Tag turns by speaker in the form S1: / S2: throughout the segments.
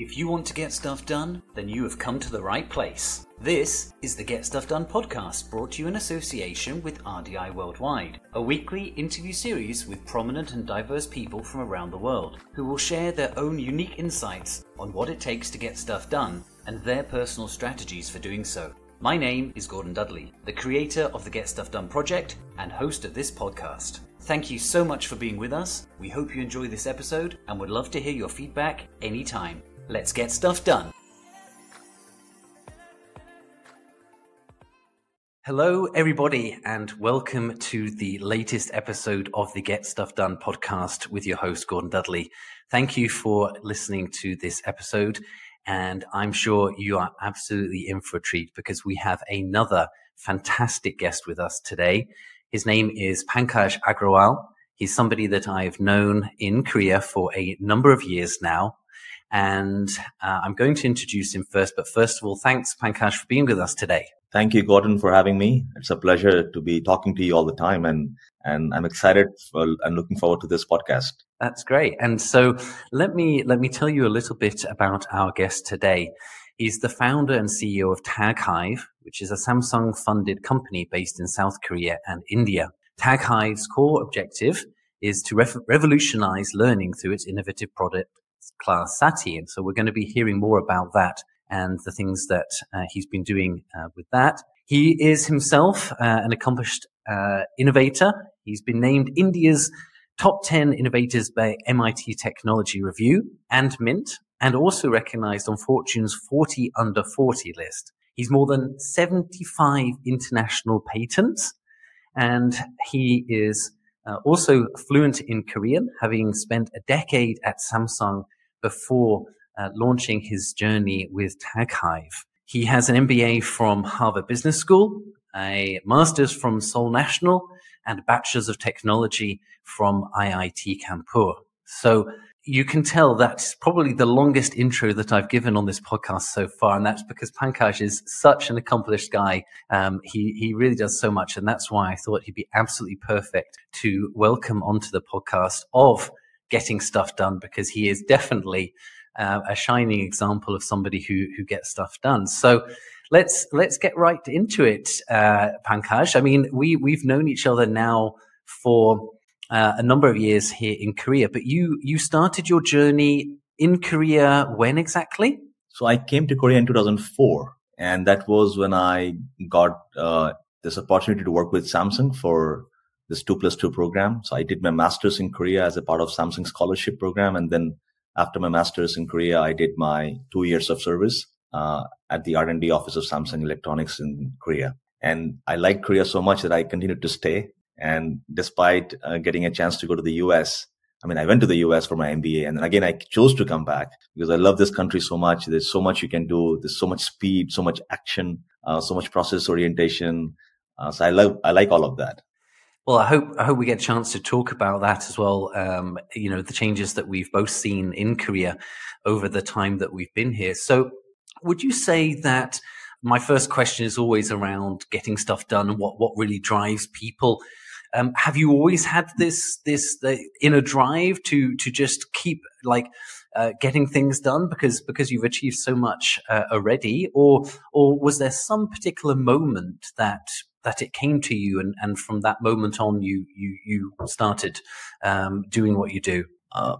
S1: If you want to get stuff done, then you have come to the right place. This is the Get Stuff Done podcast brought to you in association with RDI Worldwide, a weekly interview series with prominent and diverse people from around the world who will share their own unique insights on what it takes to get stuff done and their personal strategies for doing so. My name is Gordon Dudley, the creator of the Get Stuff Done project and host of this podcast. Thank you so much for being with us. We hope you enjoy this episode and would love to hear your feedback anytime. Let's get stuff done. Hello, everybody, and welcome to the latest episode of the Get Stuff Done podcast with your host, Gordon Dudley. Thank you for listening to this episode. And I'm sure you are absolutely in for a treat because we have another fantastic guest with us today. His name is Pankaj Agarwal. He's somebody that I've known in Korea for a number of years now. And uh, I'm going to introduce him first. But first of all, thanks, Pankaj, for being with us today.
S2: Thank you, Gordon, for having me. It's a pleasure to be talking to you all the time. And, and I'm excited for, and looking forward to this podcast.
S1: That's great. And so let me, let me tell you a little bit about our guest today. He's the founder and CEO of TagHive, which is a Samsung funded company based in South Korea and India. TagHive's core objective is to revolutionize learning through its innovative product Class Sathi. And so we're going to be hearing more about that and the things that uh, he's been doing uh, with that. He is himself uh, an accomplished uh, innovator. He's been named India's top 10 innovators by MIT Technology Review and Mint, and also recognized on Fortune's 40 under 40 list. He's more than 75 international patents, and he is uh, also fluent in Korean, having spent a decade at Samsung before uh, launching his journey with TagHive. He has an MBA from Harvard Business School, a master's from Seoul National, and a bachelor's of technology from IIT Kanpur. So you can tell that's probably the longest intro that I've given on this podcast so far, and that's because Pankaj is such an accomplished guy. Um, he he really does so much, and that's why I thought he'd be absolutely perfect to welcome onto the podcast of getting stuff done because he is definitely uh, a shining example of somebody who who gets stuff done. So let's let's get right into it, uh, Pankaj. I mean, we we've known each other now for uh, a number of years here in Korea, but you you started your journey in Korea when exactly?
S2: So I came to Korea in 2004, and that was when I got uh, this opportunity to work with Samsung for this two plus two program. So I did my master's in Korea as a part of Samsung scholarship program. And then after my master's in Korea, I did my two years of service uh, at the R&D office of Samsung Electronics in Korea. And I liked Korea so much that I continued to stay. And despite uh, getting a chance to go to the US, I mean, I went to the US for my MBA and then again, I chose to come back because I love this country so much. There's so much you can do. There's so much speed, so much action, uh, so much process orientation. Uh, so I love, I like all of that.
S1: Well, I hope I hope we get a chance to talk about that as well. Um, you know, the changes that we've both seen in Korea over the time that we've been here. So, would you say that my first question is always around getting stuff done and what what really drives people? Um, have you always had this this the inner drive to to just keep like uh, getting things done because because you've achieved so much uh, already, or or was there some particular moment that that it came to you, and, and from that moment on, you you you started um, doing what you do? Uh,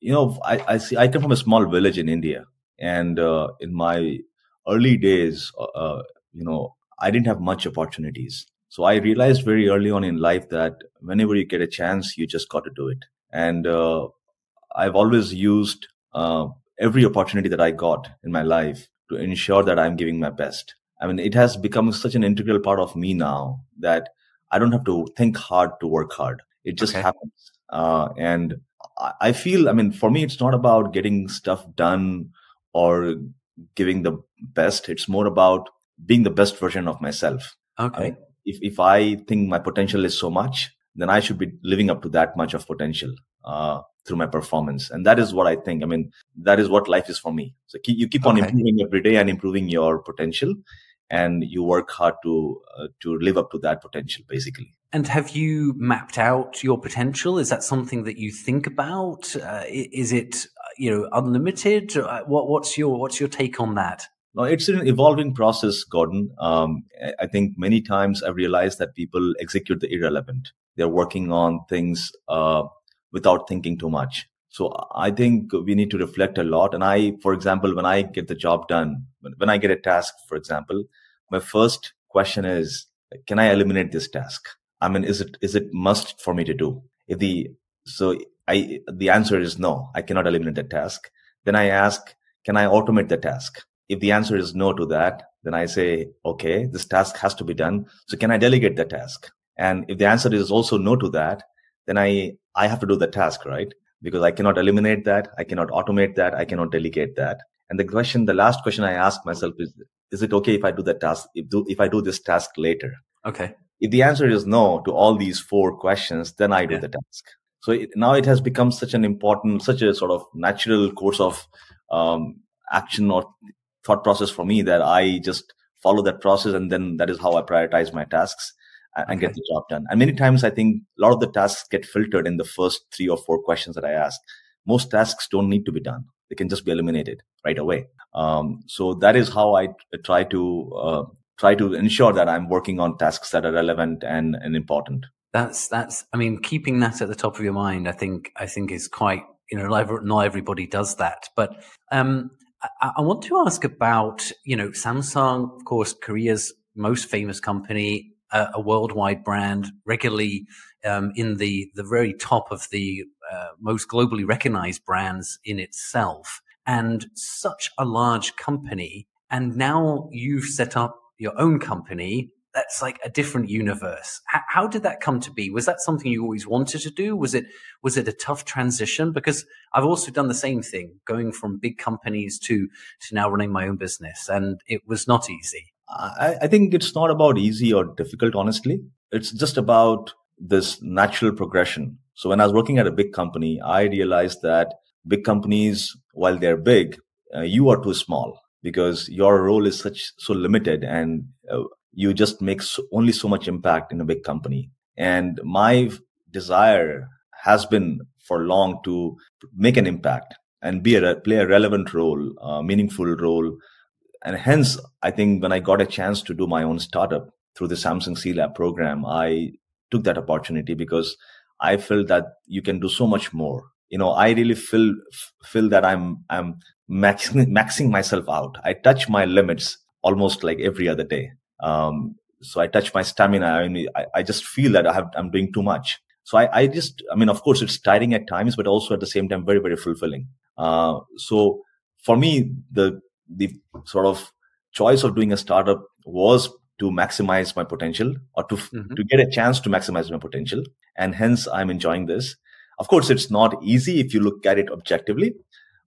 S2: you know, I, I see. I come from a small village in India, and uh, in my early days, uh, you know, I didn't have much opportunities. So I realized very early on in life that whenever you get a chance, you just got to do it. And uh, I've always used uh, every opportunity that I got in my life to ensure that I'm giving my best. I mean, it has become such an integral part of me now that I don't have to think hard to work hard. It just okay. happens. Uh, and I feel, I mean, for me, it's not about getting stuff done or giving the best. It's more about being the best version of myself.
S1: Okay. I mean,
S2: if, if I think my potential is so much, then I should be living up to that much of potential. Uh, through my performance. And that is what I think. I mean, that is what life is for me. So keep, you keep on improving every day and improving your potential and you work hard to uh, to live up to that potential basically
S1: and have you mapped out your potential is that something that you think about uh, is it you know, unlimited? Uh, what, what's your what's your take on that?
S2: No, it's an evolving process, Gordon. Um, I think many times I've realized that people execute the irrelevant. They're working on things uh, without thinking too much. So I think we need to reflect a lot. And I, for example, when I get the job done, when I get a task, for example, my first question is, can I eliminate this task? I mean, is it is it must for me to do? If the so I the answer is no, I cannot eliminate the task. Then I ask, can I automate the task? If the answer is no to that, then I say, okay, this task has to be done. So can I delegate the task? And if the answer is also no to that, then I I have to do the task, right? Because I cannot eliminate that, I cannot automate that, I cannot delegate that. And the question, the last question I ask myself is, is it okay if I do that task, if, do, if I do this task later?
S1: Okay.
S2: If the answer is no to all these four questions, then I do yeah. the task. So it, now it has become such an important, such a sort of natural course of um, action or thought process for me that I just follow that process and then that is how I prioritize my tasks and, okay. get the job done. And many times I think a lot of the tasks get filtered in the first three or four questions that I ask. Most tasks don't need to be done. They can just be eliminated right away. Um, so that is how I try to uh, try to ensure that I'm working on tasks that are relevant and, and important.
S1: That's that's. I mean, keeping that at the top of your mind, I think I think is quite. You know, not everybody does that, but um, I, I want to ask about you know Samsung, of course, Korea's most famous company, a, a worldwide brand, regularly um, in the the very top of the uh, most globally recognized brands in itself, and such a large company. And now you've set up your own company that's like a different universe. How, how, did that come to be? Was that something you always wanted to do? Was it was it a tough transition? Because I've also done the same thing, going from big companies to to now running my own business, and it was not easy.
S2: I, I think it's not about easy or difficult. Honestly, it's just about this natural progression. So when I was working at a big company, I realized that big companies, while they're big, uh, you are too small because your role is such so limited and uh, you just make so, only so much impact in a big company. And my desire has been for long to make an impact and be a play a relevant role, a meaningful role. And hence, I think when I got a chance to do my own startup through the Samsung C Lab program, I took that opportunity because I felt that you can do so much more. You know, I really feel feel that I'm I'm maxing, maxing myself out. I touch my limits almost like every other day. Um, so I touch my stamina. I mean, I, I just feel that I have, I'm doing too much. So I, I just, I mean, of course, it's tiring at times, but also at the same time, very, very fulfilling. Uh, so for me, the, the sort of choice of doing a startup was to maximize my potential or to, mm-hmm. to get a chance to maximize my potential. And hence I'm enjoying this. Of course, it's not easy if you look at it objectively,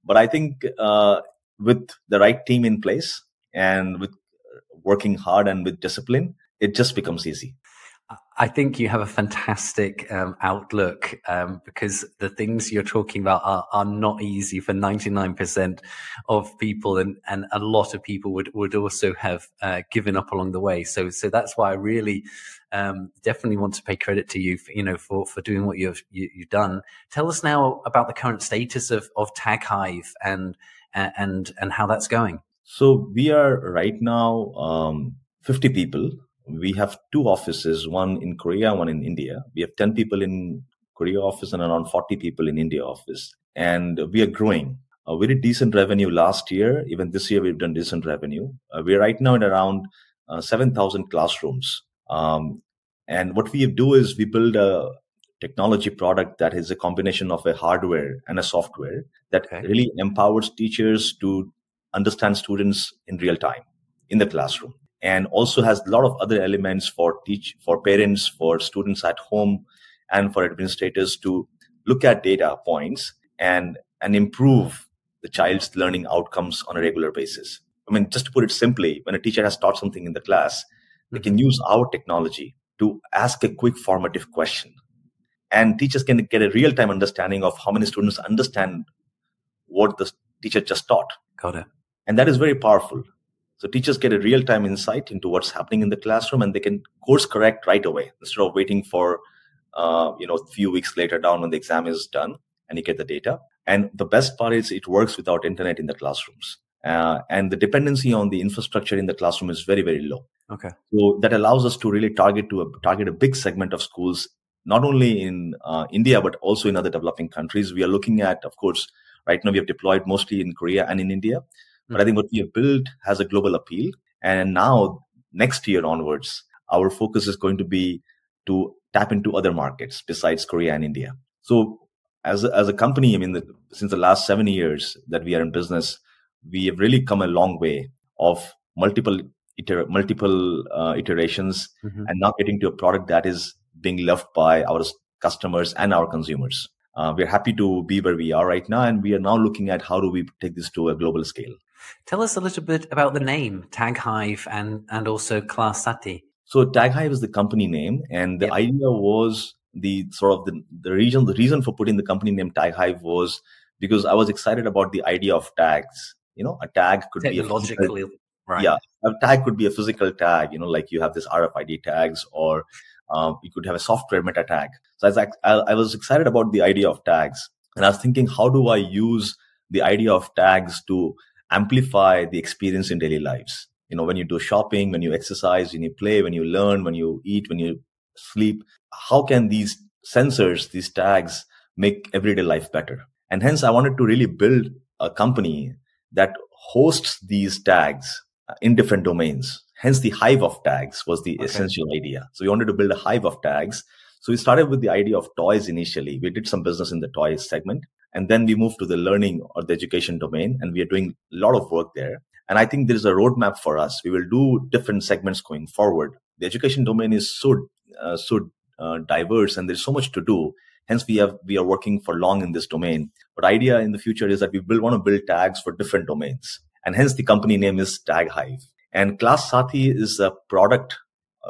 S2: but I think, uh, with the right team in place and with working hard and with discipline, it just becomes easy.
S1: I think you have a fantastic um, outlook um, because the things you're talking about are, are not easy for 99% of people, and, and a lot of people would, would also have uh, given up along the way. So so that's why I really um, definitely want to pay credit to you, for, you know, for for doing what you've you, have you have done. Tell us now about the current status of of Tag Hive and and and how that's going.
S2: So we are right now um, 50 people. We have two offices, one in Korea, one in India. We have 10 people in Korea office and around 40 people in India office. And we are growing. A very decent revenue last year. Even this year, we've done decent revenue. Uh, we're right now at around uh, 7,000 classrooms. Um, and what we do is we build a technology product that is a combination of a hardware and a software that okay. really empowers teachers to understand students in real time in the classroom and also has a lot of other elements for teach for parents for students at home and for administrators to look at data points and and improve the child's learning outcomes on a regular basis. I mean just to put it simply when a teacher has taught something in the class they can mm-hmm. use our technology to ask a quick formative question. And teachers can get a real time understanding of how many students understand what the teacher just taught.
S1: Got it.
S2: And that is very powerful. So teachers get a real time insight into what's happening in the classroom and they can course correct right away instead of waiting for, uh, you know, a few weeks later down when the exam is done and you get the data. And the best part is it works without internet in the classrooms. Uh, and the dependency on the infrastructure in the classroom is very, very low.
S1: Okay.
S2: So that allows us to really target to a, target a big segment of schools, not only in uh, India, but also in other developing countries. We are looking at, of course, right now we have deployed mostly in Korea and in India. But I think what we have built has a global appeal. And now next year onwards, our focus is going to be to tap into other markets besides Korea and India. So as a, as a company, I mean, the, since the last seven years that we are in business, we have really come a long way of multiple iter- multiple uh, iterations mm-hmm. and now getting to a product that is being loved by our customers and our consumers. Uh, we're happy to be where we are right now, and we are now looking at how do we take this to a global scale.
S1: Tell us a little bit about the name TagHive and and also Class Sathi.
S2: So Tag Hive is the company name, and the yep. idea was the sort of the, the reason the reason for putting the company name Tag Hive was because I was excited about the idea of tags. You know, a tag could be a
S1: physical, right.
S2: yeah, a tag could be a physical tag. You know, like you have this RFID tags, or um, you could have a software meta tag. So I was, I, I was excited about the idea of tags, and I was thinking, how do I use the idea of tags to amplify the experience in daily lives. You know, when you do shopping, when you exercise, when you play, when you learn, when you eat, when you sleep, how can these sensors, these tags make everyday life better? And hence I wanted to really build a company that hosts these tags uh, in different domains. Hence the hive of tags was the okay. essential idea. So we wanted to build a hive of tags. So we started with the idea of toys initially. We did some business in the toys segment. And then we move to the learning or the education domain, and we are doing a lot of work there. And I think there is a roadmap for us. We will do different segments going forward. The education domain is so uh, so uh, diverse, and there's so much to do. Hence, we have we are working for long in this domain. But idea in the future is that we will want to build tags for different domains, and hence the company name is Tag Hive. And Class Sathi is a product,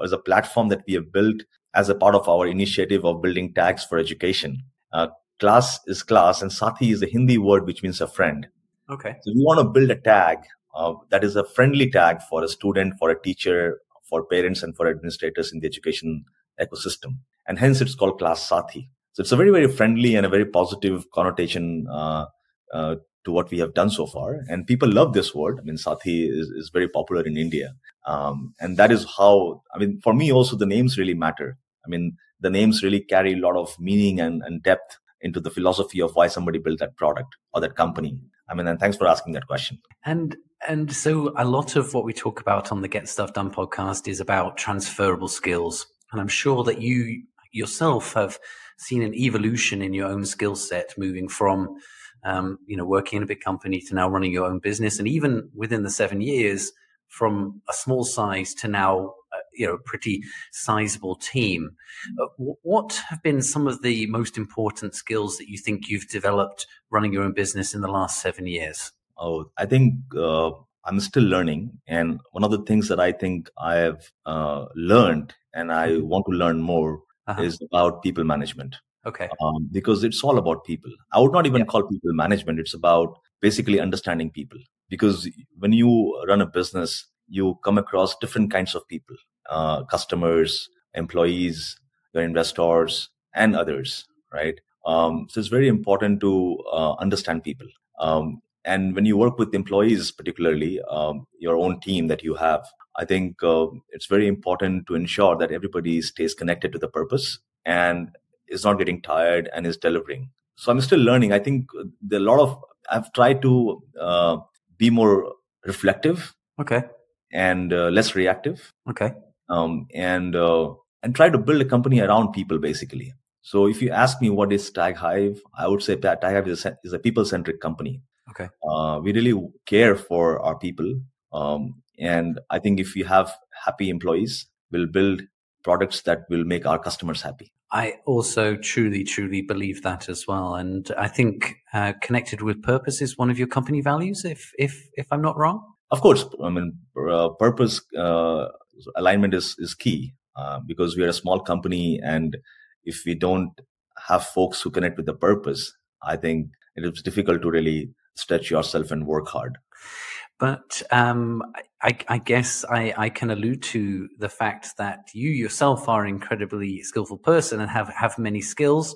S2: is a platform that we have built as a part of our initiative of building tags for education. Uh, class is class and Sathi is a Hindi word which means a friend.
S1: Okay.
S2: So we want to build a tag uh, that is a friendly tag for a student, for a teacher, for parents, and for administrators in the education ecosystem. And hence it's called Class Sathi. So it's a very, very friendly and a very positive connotation uh, uh, to what we have done so far. And people love this word. I mean, Sathi is, is very popular in India. Um, and that is how, I mean, for me also, the names really matter. I mean, the names really carry a lot of meaning and, and depth into the philosophy of why somebody built that product or that company. I mean, and thanks for asking that question.
S1: And and so a lot of what we talk about on the Get Stuff Done podcast is about transferable skills. And I'm sure that you yourself have seen an evolution in your own skill set moving from um, you know working in a big company to now running your own business and even within the seven years from a small size to now you know, pretty sizable team. Uh, what have been some of the most important skills that you think you've developed running your own business in the last seven years?
S2: Oh, I think uh, I'm still learning. And one of the things that I think I have uh, learned and I mm-hmm. want to learn more uh-huh. is about people management.
S1: Okay.
S2: Um, because it's all about people. I would not even yeah. call people management. It's about basically understanding people. Because when you run a business, you come across different kinds of people uh, customers, employees, your investors, and others, right? Um, so it's very important to uh, understand people. Um, and when you work with employees, particularly um, your own team that you have, I think uh, it's very important to ensure that everybody stays connected to the purpose and is not getting tired and is delivering. So I'm still learning. I think there are a lot of I've tried to uh, be more reflective.
S1: Okay.
S2: And uh, less reactive.
S1: Okay
S2: um, and uh, and try to build a company around people basically. So if you ask me what is Tag Hive, I would say Tag Hive is a, is a people centric company.
S1: Okay.
S2: Uh, we really care for our people, um, and I think if we have happy employees, we'll build products that will make our customers happy.
S1: I also truly, truly believe that as well, and I think uh, connected with purpose is one of your company values. If if if I'm not wrong.
S2: Of course, I mean uh, purpose uh, alignment is is key uh, because we are a small company, and if we don't have folks who connect with the purpose, I think it is difficult to really stretch yourself and work hard.
S1: But um, I, I, guess I, I, can allude to the fact that you yourself are an incredibly skillful person and have, have many skills.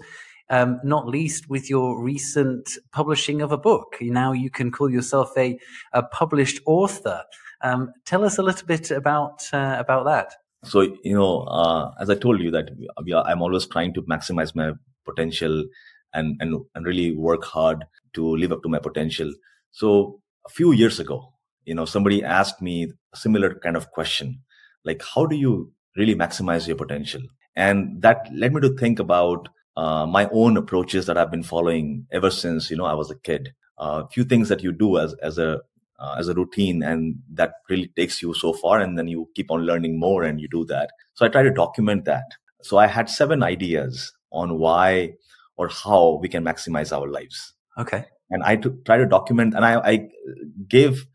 S1: um, not least with your recent publishing of a book. Now you can call yourself a, a published author. Um, tell us a little bit about uh, about that.
S2: So you know, uh, as I told you that I'm always trying to maximize my potential and, and and really work hard to live up to my potential. So a few years ago, you know, somebody asked me a similar kind of question, like, how do you really maximize your potential? And that led me to think about uh, my own approaches that I've been following ever since, you know, I was a kid. A uh, few things that you do as, as a, uh, as a routine and that really takes you so far and then you keep on learning more and you do that. So I try to document that. So I had seven ideas on why or how we can maximize our lives.
S1: Okay.
S2: And I try to document, and I, I gave,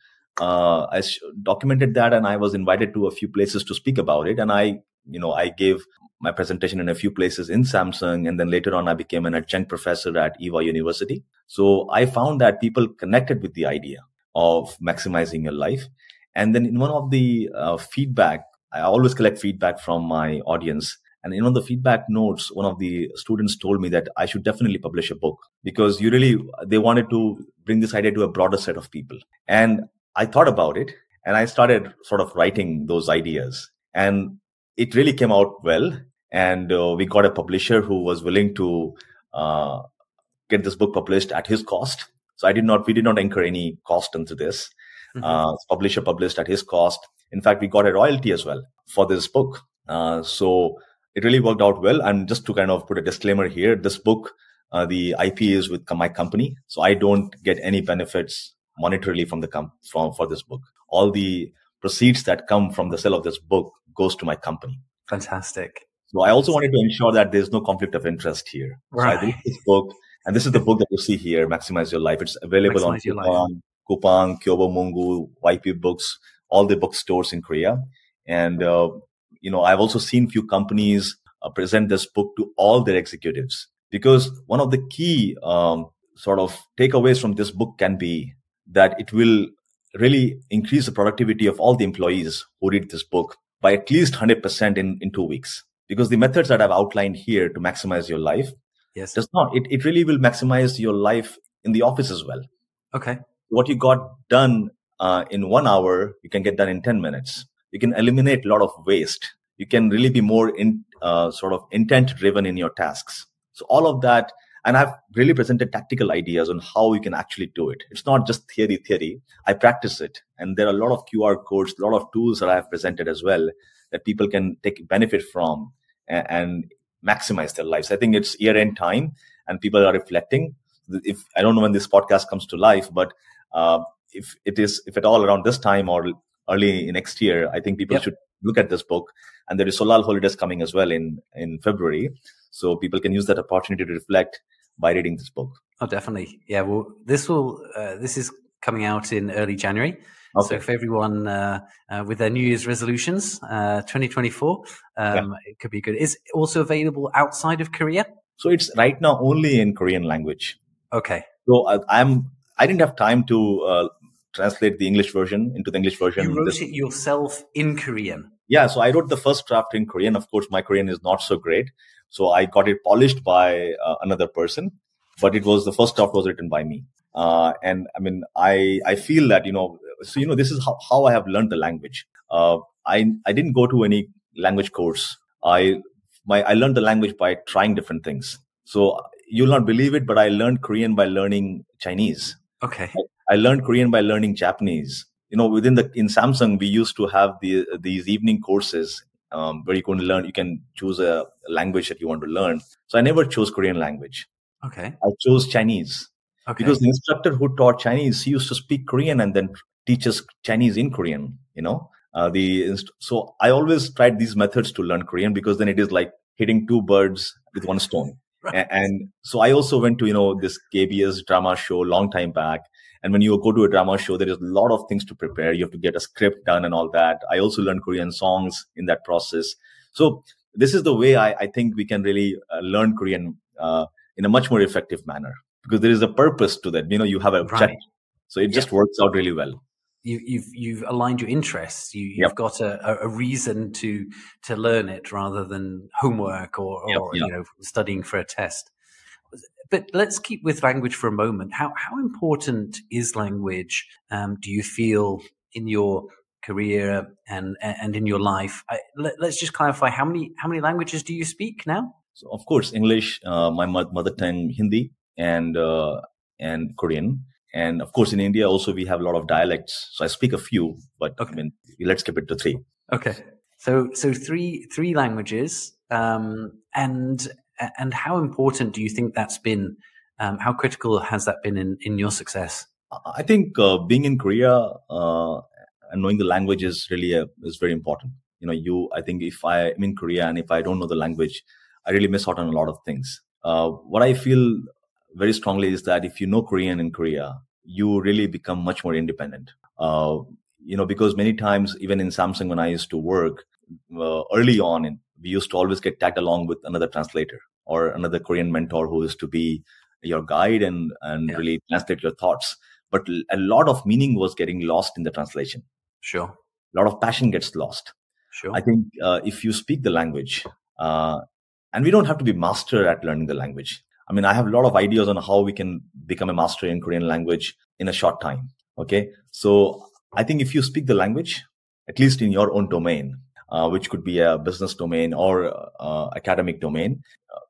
S2: uh, I documented that, and I was invited to a few places to speak about it. And I, you know, I gave my presentation in a few places in Samsung, and then later on, I became an adjunct professor at Ewha University. So I found that people connected with the idea of maximizing your life. And then in one of the uh, feedback, I always collect feedback from my audience. And in one of the feedback notes, one of the students told me that I should definitely publish a book because you really, they wanted to bring this idea to a broader set of people. And I thought about it and I started sort of writing those ideas. And it really came out well. And uh, we got a publisher who was willing to uh, get this book published at his cost. So I did not, we did not incur any cost into this. Mm-hmm. Uh, publisher published at his cost. In fact, we got a royalty as well for this book. Uh, so it really worked out well. And just to kind of put a disclaimer here, this book, uh, the IP is with my company, so I don't get any benefits monetarily from the com- from for this book. All the proceeds that come from the sale of this book goes to my company.
S1: Fantastic.
S2: So I also wanted to ensure that there's no conflict of interest here.
S1: Right.
S2: So I this book, and this is the book that you see here, Maximize Your Life. It's available Maximize on Coupang, Coupang, Kyobo Mungo, YP Books, all the bookstores in Korea. And uh, you know, I've also seen few companies uh, present this book to all their executives. Because one of the key um, sort of takeaways from this book can be that it will really increase the productivity of all the employees who read this book by at least 100% in, in two weeks. Because the methods that i've outlined here to maximize your life
S1: yes
S2: does not it, it really will maximize your life in the office as well
S1: okay
S2: what you got done uh, in one hour you can get done in 10 minutes you can eliminate a lot of waste. You can really be more in uh, sort of intent driven in your tasks. So all of that, and I've really presented tactical ideas on how you can actually do it. It's not just theory, theory. I practice it, and there are a lot of QR codes, a lot of tools that I have presented as well that people can take benefit from and, and maximize their lives. I think it's year end time, and people are reflecting. If I don't know when this podcast comes to life, but uh, if it is, if at all around this time or early next year, I think people yep. should look at this book. And there is Seollal holidays coming as well in in February, so people can use that opportunity to reflect by reading this book.
S1: Oh, definitely. Yeah. Well, this will uh, this is coming out in early January. Okay. So for everyone uh, uh, with their New Year's resolutions, uh, 2024, um, yeah. it could be good. Is also available outside of Korea?
S2: So it's right now only in Korean language.
S1: Okay.
S2: So uh, I'm I didn't have time to uh, translate the English version into the English version.
S1: You wrote this, it yourself in Korean.
S2: Yeah, so I wrote the first draft in Korean. Of course, my Korean is not so great, so I got it polished by uh, another person. But it was the first draft was written by me, uh, and I mean, I I feel that you know, so you know, this is how, how I have learned the language. Uh, I I didn't go to any language course. I my I learned the language by trying different things. So you'll not believe it, but I learned Korean by learning Chinese.
S1: Okay.
S2: I learned Korean by learning Japanese. You know, within the in Samsung, we used to have the these evening courses um, where you can learn. You can choose a language that you want to learn. So I never chose Korean language.
S1: Okay.
S2: I chose Chinese okay. because the instructor who taught Chinese he used to speak Korean and then teach us Chinese in Korean. You know, uh, the so I always tried these methods to learn Korean because then it is like hitting two birds with one stone. Right. And, and so I also went to you know this KBS drama show long time back and when you go to a drama show, there is a lot of things to prepare. You have to get a script done and all that. I also learned Korean songs in that process. So this is the way I, I think we can really uh, learn Korean uh, in a much more effective manner because there is a purpose to that. You know, you have a right. so it yeah. just works out really well.
S1: You, have you've, you've aligned your interests. You, have yep. got a, a reason to to learn it rather than homework or, or yep, yep. you know studying for a test. but let's keep with language for a moment. How how important is language? Um, do you feel in your career and and in your life? I, let, us just clarify how many how many languages do you speak now?
S2: So of course, English, uh, my mother tongue, Hindi, and uh, and Korean. And of course, in India also we have a lot of dialects. So I speak a few, but okay. I mean, let's keep it to three.
S1: Okay. So so three three languages. Um, and and how important do you think that's been? Um, how critical has that been in in your success?
S2: I think uh, being in Korea uh, and knowing the language is really a, is very important. You know, you I think if I am in Korea and if I don't know the language, I really miss out on a lot of things. Uh, what I feel very strongly is that if you know Korean in Korea, you really become much more independent. Uh, you know, because many times, even in Samsung, when I used to work uh, early on, in, we used to always get tagged along with another translator or another Korean mentor who is to be your guide and and yeah. really translate your thoughts. But a lot of meaning was getting lost in the translation.
S1: Sure.
S2: A lot of passion gets lost.
S1: Sure.
S2: I think uh, if you speak the language, uh, and we don't have to be master at learning the language. I mean, I have a lot of ideas on how we can become a master in Korean language in a short time. Okay. So I think if you speak the language, at least in your own domain, uh, which could be a business domain or uh, academic domain, uh,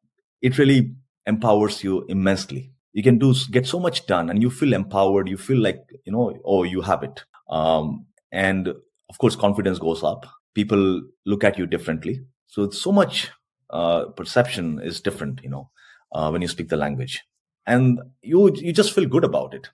S2: it really empowers you immensely. You can do get so much done, and you feel empowered. You feel like you know, oh, you have it. Um, and of course, confidence goes up. People look at you differently. So it's so much uh, perception is different, you know, uh, when you speak the language, and you you just feel good about it.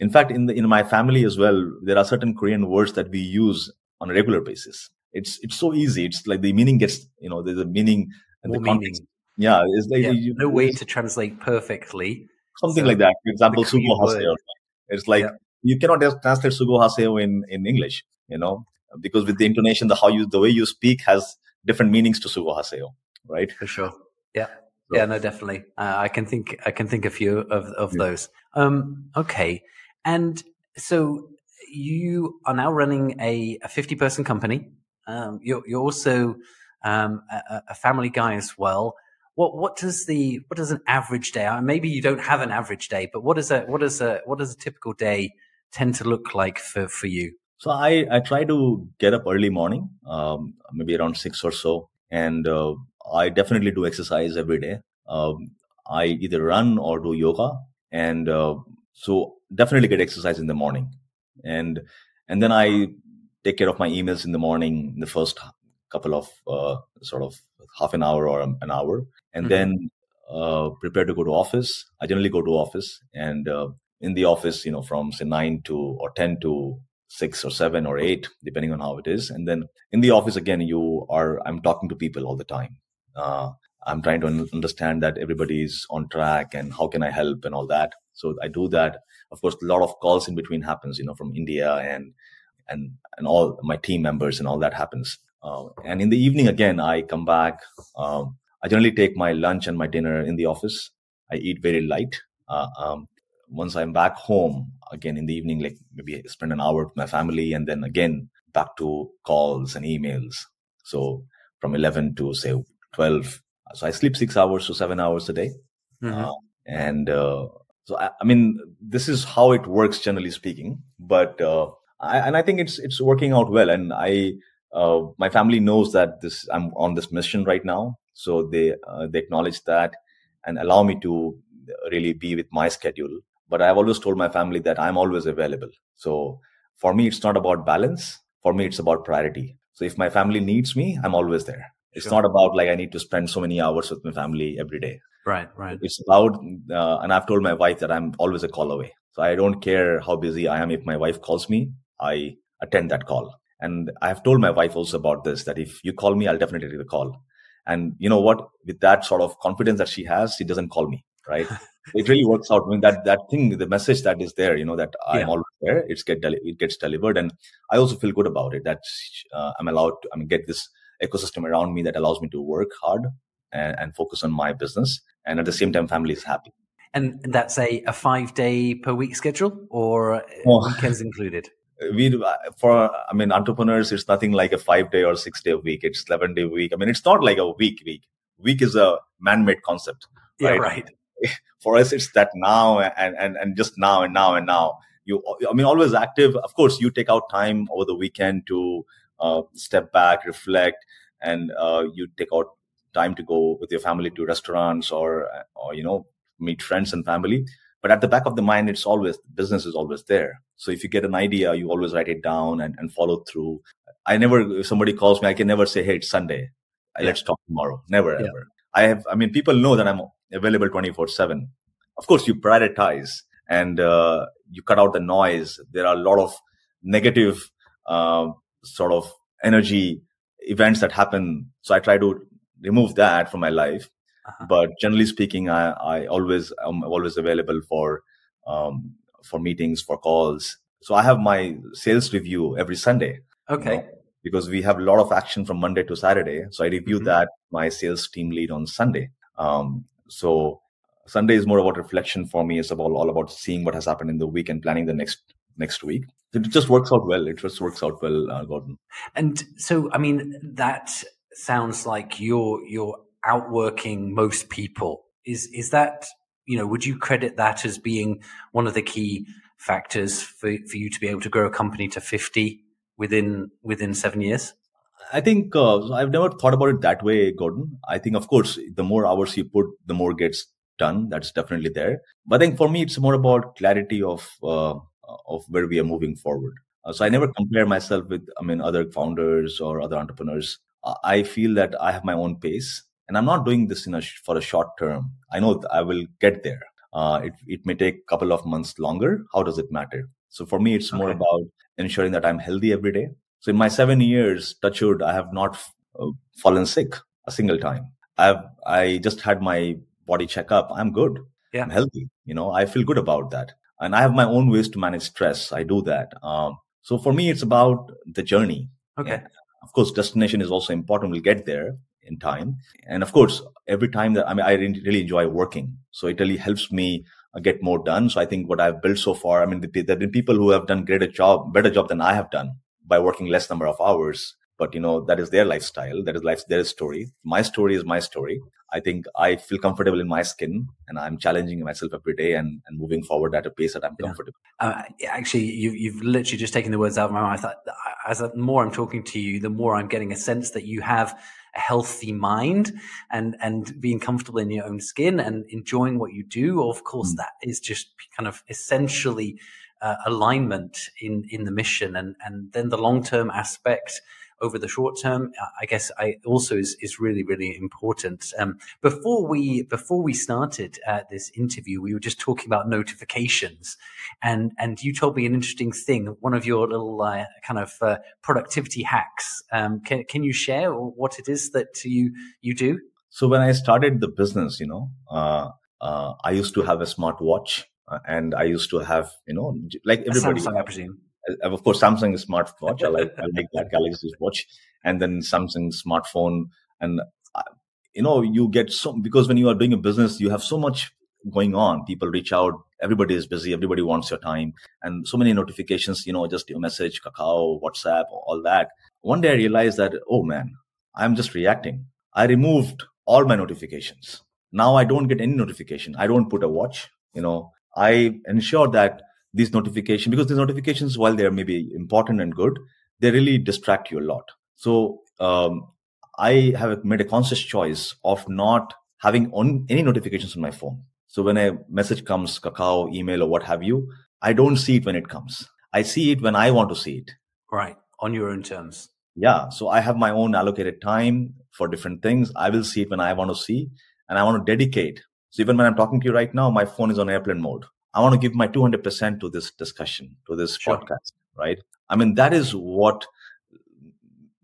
S2: In fact, in the in my family as well, there are certain Korean words that we use on a regular basis. It's it's so easy. It's like the meaning gets you know there's a meaning
S1: and the meaning.
S2: Yeah, it's like
S1: yeah, you, no way to translate perfectly.
S2: Something so like that. For example, sugo haseo. It's like yeah. you cannot just translate sugo haseo in in English. You know, because with the intonation, the how you the way you speak has different meanings to sugo haseo right?
S1: For sure. Yeah. So. Yeah, no, definitely. Uh, I can think, I can think a few of, of yeah. those. Um, okay. And so you are now running a, a 50 person company. Um, you're, you're also, um, a, a, family guy as well. What, what does the, what does an average day, maybe you don't have an average day, but what is a, what is a, what does a typical day tend to look like for, for you?
S2: So I, I try to get up early morning, um, maybe around six or so. And, uh, I definitely do exercise every day. Um, I either run or do yoga, and uh, so definitely get exercise in the morning, and and then I take care of my emails in the morning, the first couple of uh, sort of half an hour or an hour, and mm-hmm. then uh, prepare to go to office. I generally go to office, and uh, in the office, you know, from say nine to or ten to six or seven or eight, depending on how it is. And then in the office again, you are I'm talking to people all the time. Uh, I'm trying to understand that everybody is on track and how can I help and all that. So I do that. Of course, a lot of calls in between happens, you know, from India and and and all my team members and all that happens. Uh, and in the evening again, I come back. Um, I generally take my lunch and my dinner in the office. I eat very light. Uh, um, once I'm back home again in the evening, like maybe spend an hour with my family, and then again back to calls and emails. So from 11 to say 12. So I sleep six hours to seven hours a day. Mm-hmm. Uh, and uh, so, I, I, mean, this is how it works, generally speaking. But, uh, I, and I think it's, it's working out well. And I, uh, my family knows that this, I'm on this mission right now. So they, uh, they acknowledge that and allow me to really be with my schedule. But I've always told my family that I'm always available. So for me, it's not about balance. For me, it's about priority. So if my family needs me, I'm always there. It's sure. not about like I need to spend so many hours with my family every day.
S1: Right, right.
S2: It's about, uh, and I've told my wife that I'm always a call away. So I don't care how busy I am. If my wife calls me, I attend that call. And I've told my wife also about this that if you call me, I'll definitely take the call. And you know what? With that sort of confidence that she has, she doesn't call me, right? it really works out. I mean, that that thing, the message that is there, you know, that I'm always there. It's get deli- it gets delivered, and I also feel good about it. That uh, I'm allowed to. I mean, get this ecosystem around me that allows me to work hard and, and focus on my business. And at the same time, family is happy.
S1: And that's a, a five day per week schedule or oh. weekends included?
S2: we uh, for i mean entrepreneurs it's nothing like a five day or six day a week it's 11 day a week i mean it's not like a week week week is a man-made concept
S1: right, yeah, right.
S2: for us, it's that now and, and, and just now and now and now. You, I mean, always active. Of course, you take out time over the weekend to uh, step back, reflect, and uh, you take out time to go with your family to restaurants or, or you know, meet friends and family. But at the back of the mind, it's always business is always there. So if you get an idea, you always write it down and, and follow through. I never, if somebody calls me, I can never say, Hey, it's Sunday. Yeah. Let's talk tomorrow. Never, yeah. ever. I have, I mean, people know that I'm available 24 seven. Of course, you prioritize and uh, you cut out the noise. There are a lot of negative uh, sort of energy events that happen. So I try to remove that from my life. Uh-huh. But generally speaking, I, I always am always available for um, for meetings, for calls. So I have my sales review every Sunday.
S1: Okay. You know,
S2: because we have a lot of action from Monday to Saturday. So I review mm-hmm. that my sales team lead on Sunday. Um, so Sunday is more about reflection for me. It's about all about seeing what has happened in the week and planning the next next week. It just works out well. It just works out well, uh, Gordon.
S1: And so, I mean, that sounds like you're you're outworking most people. Is is that you know? Would you credit that as being one of the key factors for for you to be able to grow a company to fifty within within seven years?
S2: I think uh, I've never thought about it that way, Gordon. I think, of course, the more hours you put, the more gets done. That's definitely there. But I think for me, it's more about clarity of uh, of where we are moving forward. Uh, so I never compare myself with, I mean, other founders or other entrepreneurs. I feel that I have my own pace, and I'm not doing this in a for a short term. I know I will get there. Uh, it it may take a couple of months longer. How does it matter? So for me, it's okay. more about ensuring that I'm healthy every day. So in my seven years, touchwood, I have not uh, fallen sick a single time. I've I just had my body checkup. I'm good.
S1: Yeah.
S2: I'm healthy. You know, I feel good about that. And I have my own ways to manage stress. I do that. Um, so for me, it's about the journey.
S1: Okay.
S2: of course, destination is also important. We'll get there in time. And of course, every time that I mean, I really enjoy working. So it really helps me uh, get more done. So I think what I've built so far, I mean, there have been people who have done greater job, better job than I have done by working less number of hours. But you know, that is their lifestyle. That is life, their story. My story is my story. I think I feel comfortable in my skin and I'm challenging myself every day and, and moving forward at a pace that I'm yeah. comfortable.
S1: Uh, actually, you, you've literally just taken the words out of my mouth. As the more I'm talking to you, the more I'm getting a sense that you have a healthy mind and and being comfortable in your own skin and enjoying what you do of course mm. that is just kind of essentially uh, alignment in in the mission and and then the long term aspect over the short term, I guess I also is, is really, really important. Um, before we, before we started uh, this interview, we were just talking about notifications and, and you told me an interesting thing, one of your little uh, kind of uh, productivity hacks. Um, can, can you share what it is that you, you do?
S2: So when I started the business, you know, uh, uh, I used to have a smart watch uh, and I used to have, you know, like everybody.
S1: Samsung, I presume
S2: of course, Samsung smartwatch. I like I like that Galaxy watch, and then Samsung smartphone, and uh, you know you get so because when you are doing a business, you have so much going on. People reach out. Everybody is busy. Everybody wants your time, and so many notifications. You know, just your message, Kakao, WhatsApp, all that. One day I realized that oh man, I'm just reacting. I removed all my notifications. Now I don't get any notification. I don't put a watch. You know, I ensure that these notifications because these notifications while they're maybe important and good they really distract you a lot. So um, i have made a conscious choice of not having on any notifications on my phone. So when a message comes Kakao email or what have you i don't see it when it comes. I see it when i want to see it.
S1: Right. On your own terms.
S2: Yeah. So i have my own allocated time for different things. I will see it when i want to see and i want to dedicate. So even when i'm talking to you right now my phone is on airplane mode I want to give my 200% to this discussion, to this sure. podcast, right? I mean, that is what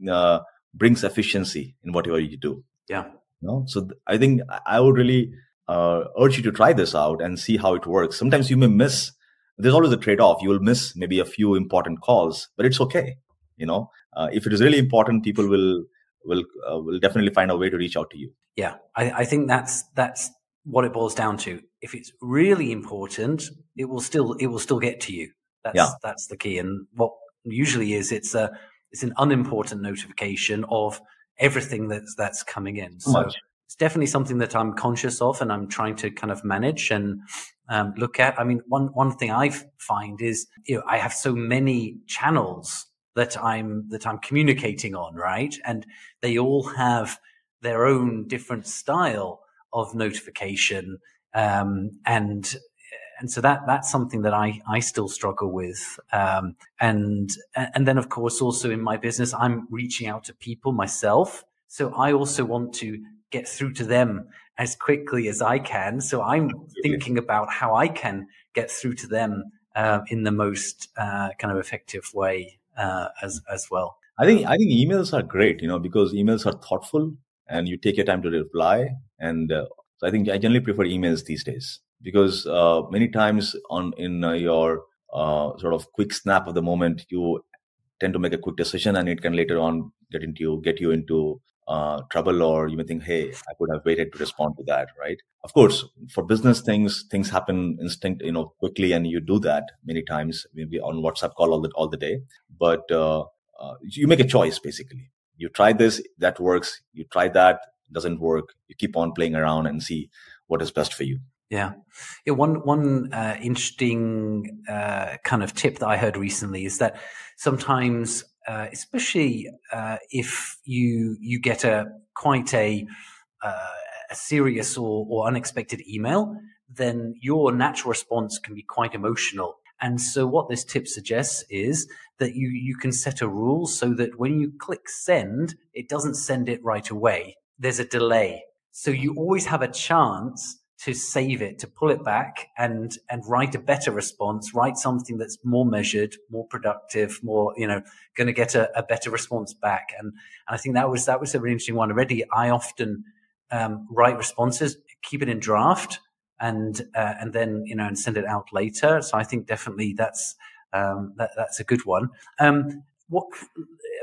S2: uh, brings efficiency in whatever you do.
S1: Yeah.
S2: You know? So th- I think I would really uh, urge you to try this out and see how it works. Sometimes you may miss, there's always a trade off. You will miss maybe a few important calls, but it's okay. You know, uh, if it is really important, people will will uh, will definitely find a way to reach out to you.
S1: Yeah, I, I think that's that's what it boils down to. If it's really important, it will still it will still get to you. That's yeah. that's the key. And what usually is it's a it's an unimportant notification of everything that's that's coming in. So, it's definitely something that I'm conscious of and I'm trying to kind of manage and um, look at. I mean, one one thing I find is you know I have so many channels that I'm that I'm communicating on, right? And they all have their own different style of notification, um, and and so that that's something that I I still struggle with. Um, and and then of course also in my business, I'm reaching out to people myself. So I also want to get through to them as quickly as I can. So I'm thinking about how I can get through to them uh, in the most uh, kind of effective way uh, as as well.
S2: I think I think emails are great, you know, because emails are thoughtful and you take your time to reply. And uh, so I think I generally prefer emails these days because uh, many times on in uh, your sort of quick snap of the moment, you tend to make a quick decision, and it can later on get into get you into uh, trouble or you may think hey i could have waited to respond to that right? Of course for business things things happen instinct you know quickly and you do that many times maybe on whatsapp call all the all the day. But uh, uh, you make a choice basically you try this that works you try that doesn't work you keep on playing around and see what is best for you
S1: yeah, yeah. One one uh, interesting uh, kind of tip that I heard recently is that sometimes uh, especially uh, if you you get a quite a uh, a serious or, or unexpected email, then your natural response can be quite emotional. And so, what this tip suggests is that you you can set a rule so that when you click send, it doesn't send it right away. There's a delay, so you always have a chance to save it, to pull it back and, and write a better response, write something that's more measured, more productive, more, you know, going to get a, a, better response back. And, and I think that was, that was a really interesting one already. I often, um, write responses, keep it in draft and, uh, and then, you know, and send it out later. So I think definitely that's, um, that, that's a good one. Um, what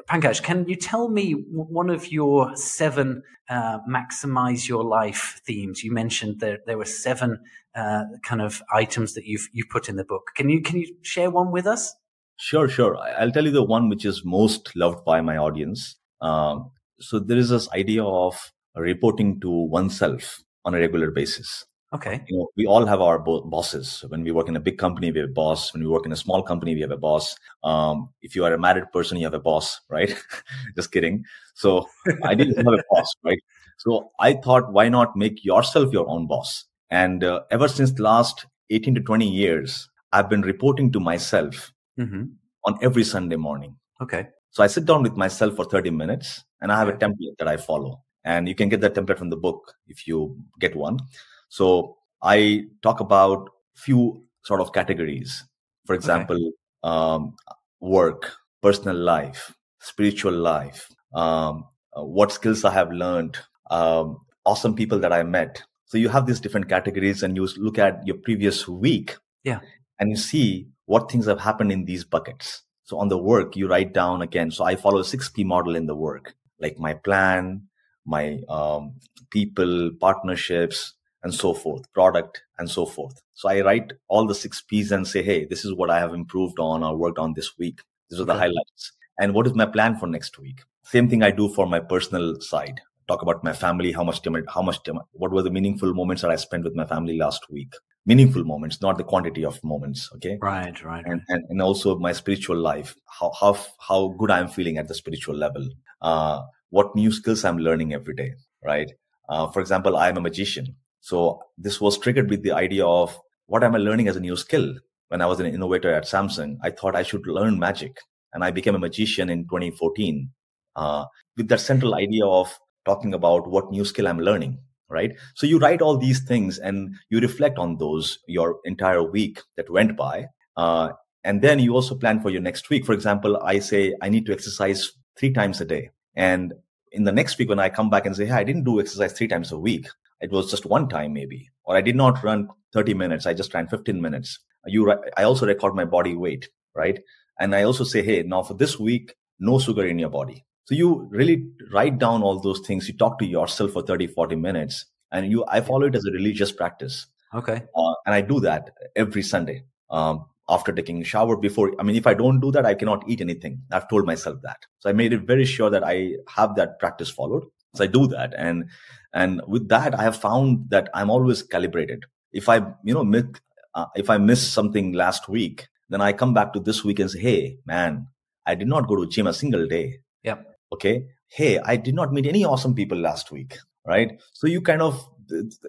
S1: Pankaj, can you tell me one of your seven uh, maximize your life themes? You mentioned that there were seven uh, kind of items that you've you've put in the book. Can you can you share one with us?
S2: Sure, sure. I'll tell you the one which is most loved by my audience. Um, so there is this idea of reporting to oneself on a regular basis.
S1: Okay.
S2: You know, we all have our bo- bosses. When we work in a big company, we have a boss. When we work in a small company, we have a boss. Um, if you are a married person, you have a boss, right? Just kidding. So I didn't have a boss, right? So I thought, why not make yourself your own boss? And uh, ever since the last 18 to 20 years, I've been reporting to myself mm-hmm. on every Sunday morning.
S1: Okay.
S2: So I sit down with myself for 30 minutes and I have a template that I follow. And you can get that template from the book if you get one. So I talk about few sort of categories. For example, okay. um, work, personal life, spiritual life, um, uh, what skills I have learned, um, awesome people that I met. So you have these different categories, and you look at your previous week,
S1: yeah,
S2: and you see what things have happened in these buckets. So on the work, you write down again. So I follow a six P model in the work, like my plan, my um, people, partnerships, and so forth, product and so forth. So I write all the six P's and say, hey, this is what I have improved on or worked on this week. These are okay. the highlights. And what is my plan for next week? Same thing I do for my personal side. Talk about my family, how much time, how much time, what were the meaningful moments that I spent with my family last week? Meaningful moments, not the quantity of moments. Okay.
S1: Right, right.
S2: And, and, and also my spiritual life, how, how, how good I'm feeling at the spiritual level. Uh, what new skills I'm learning every day, right? Uh, for example, I'm a magician. So this was triggered with the idea of what am I learning as a new skill? When I was an innovator at Samsung, I thought I should learn magic. And I became a magician in 2014 uh, with that central idea of talking about what new skill I'm learning, right? So you write all these things and you reflect on those your entire week that went by. Uh, and then you also plan for your next week. For example, I say I need to exercise three times a day. And in the next week, when I come back and say, hey, I didn't do exercise three times a week, it was just one time maybe. Or i did not run 30 minutes. I just ran 15 minutes. You i also record my body weight right? And i also say hey now for this week no sugar in your body. So you really write down all those things. You talk to yourself for 30 40 minutes and you i follow it as a religious practice.
S1: Okay.
S2: Uh, and i do that every sunday um, after taking a shower before i mean if i don't do that i cannot eat anything. I've told myself that. So i made it very sure that i have that practice followed so i do that and And with that, I have found that I'm always calibrated. If I, you know, miss, uh, if I miss something last week, then I come back to this week and say, Hey, man, I did not go to gym a single day.
S1: Yep.
S2: Okay. Hey, I did not meet any awesome people last week. Right. So you kind of,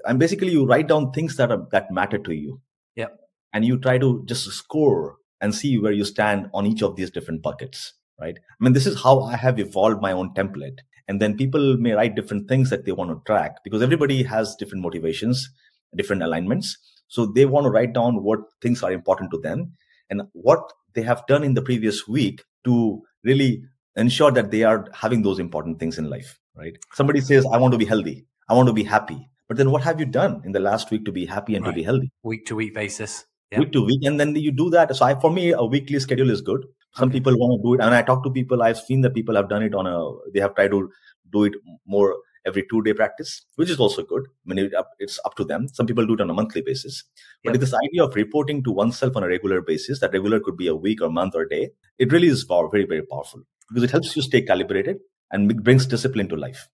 S2: and basically you write down things that are, that matter to you.
S1: Yep.
S2: And you try to just score and see where you stand on each of these different buckets. Right. I mean, this is how I have evolved my own template. And then people may write different things that they want to track because everybody has different motivations, different alignments. So they want to write down what things are important to them and what they have done in the previous week to really ensure that they are having those important things in life, right? Somebody says, I want to be healthy. I want to be happy. But then what have you done in the last week to be happy and right. to be healthy?
S1: Week to week basis.
S2: Yep. Week to week. And then you do that. So I, for me, a weekly schedule is good. Some people want to do it. And I talk to people, I've seen that people have done it on a, they have tried to do it more every two day practice, which is also good. I mean, it's up to them. Some people do it on a monthly basis. But this idea of reporting to oneself on a regular basis, that regular could be a week or month or day, it really is very, very powerful because it helps you stay calibrated and brings discipline to life.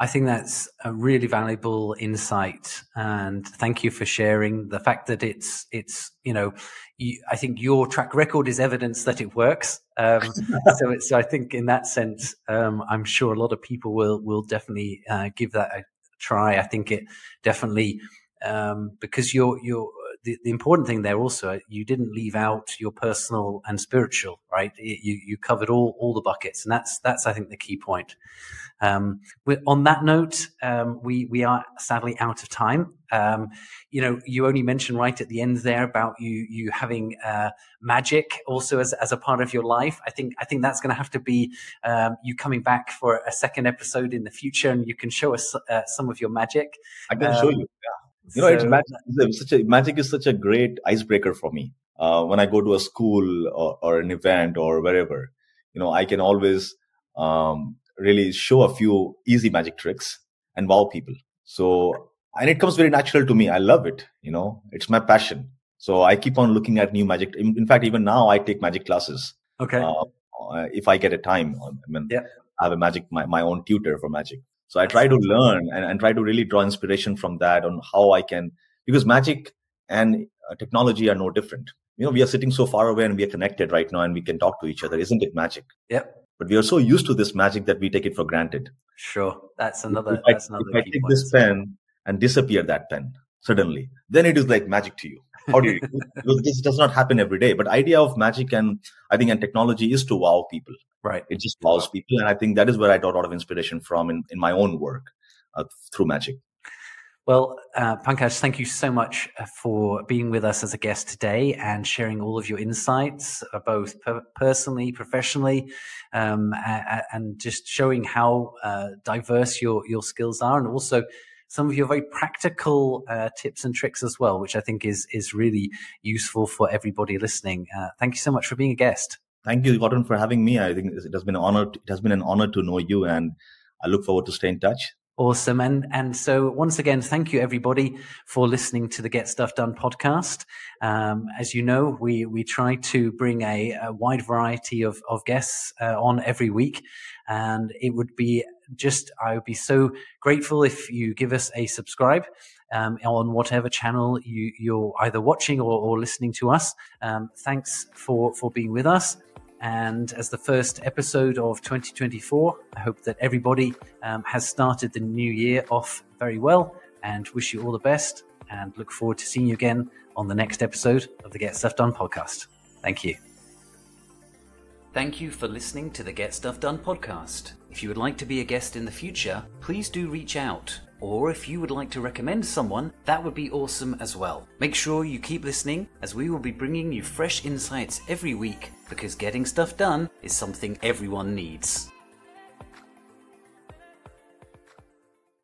S1: I think that's a really valuable insight, and thank you for sharing the fact that it's it's you know, you, I think your track record is evidence that it works. Um, so so I think in that sense, um, I'm sure a lot of people will will definitely uh, give that a try. I think it definitely um, because you're you're the, the important thing there also, you didn't leave out your personal and spiritual, right? You, you covered all, all the buckets. And that's, that's, I think, the key point. Um, on that note, um, we, we are sadly out of time. Um, you know, you only mentioned right at the end there about you, you having, uh, magic also as, as a part of your life. I think, I think that's going to have to be, um, you coming back for a second episode in the future and you can show us uh, some of your magic.
S2: I can show you. You know, so, it's magic. It's such a, magic is such a great icebreaker for me. Uh, when I go to a school or, or, an event or wherever, you know, I can always um, really show a few easy magic tricks and wow people. So, and it comes very natural to me. I love it. You know, it's my passion. So I keep on looking at new magic. In, in fact, even now I take magic classes.
S1: Okay. Uh,
S2: if I get a time, I mean, yeah. I have a magic, my, my own tutor for magic. So I try to learn and, and try to really draw inspiration from that on how I can, because magic and uh, technology are no different. You know, we are sitting so far away and we are connected right now and we can talk to each other. Isn't it magic?
S1: Yep.
S2: But we are so used to this magic that we take it for granted.
S1: Sure. That's another,
S2: if
S1: that's another
S2: if I take this pen and disappear that pen suddenly, then it is like magic to you. How do you, because this does not happen every day, but idea of magic and I think and technology is to wow people.
S1: Right.
S2: It just wows people. And I think that is where I got a lot of inspiration from in, in my own work uh, through magic.
S1: Well, uh, Pankaj, thank you so much uh, for being with us as a guest today and sharing all of your insights, uh, both per- personally, professionally, um, and, and just showing how uh, diverse your, your skills are, and also some of your very practical uh, tips and tricks as well, which I think is is really useful for everybody listening. Uh, thank you so much for being a guest.
S2: Thank you, Gordon, for having me. I think it has been an honor. It has been an honor to know you, and I look forward to stay in touch.
S1: Awesome. And, and so once again, thank you everybody for listening to the Get Stuff Done podcast. Um, as you know, we, we try to bring a, a wide variety of, of guests uh, on every week. And it would be just, I would be so grateful if you give us a subscribe. Um, on whatever channel you, you're either watching or, or listening to us. Um, thanks for, for being with us. And as the first episode of 2024, I hope that everybody um, has started the new year off very well and wish you all the best and look forward to seeing you again on the next episode of the Get Stuff Done podcast. Thank you. Thank you for listening to the Get Stuff Done podcast. If you would like to be a guest in the future, please do reach out or if you would like to recommend someone, that would be awesome as well. Make sure you keep listening as we will be bringing you fresh insights every week because getting stuff done is something everyone needs.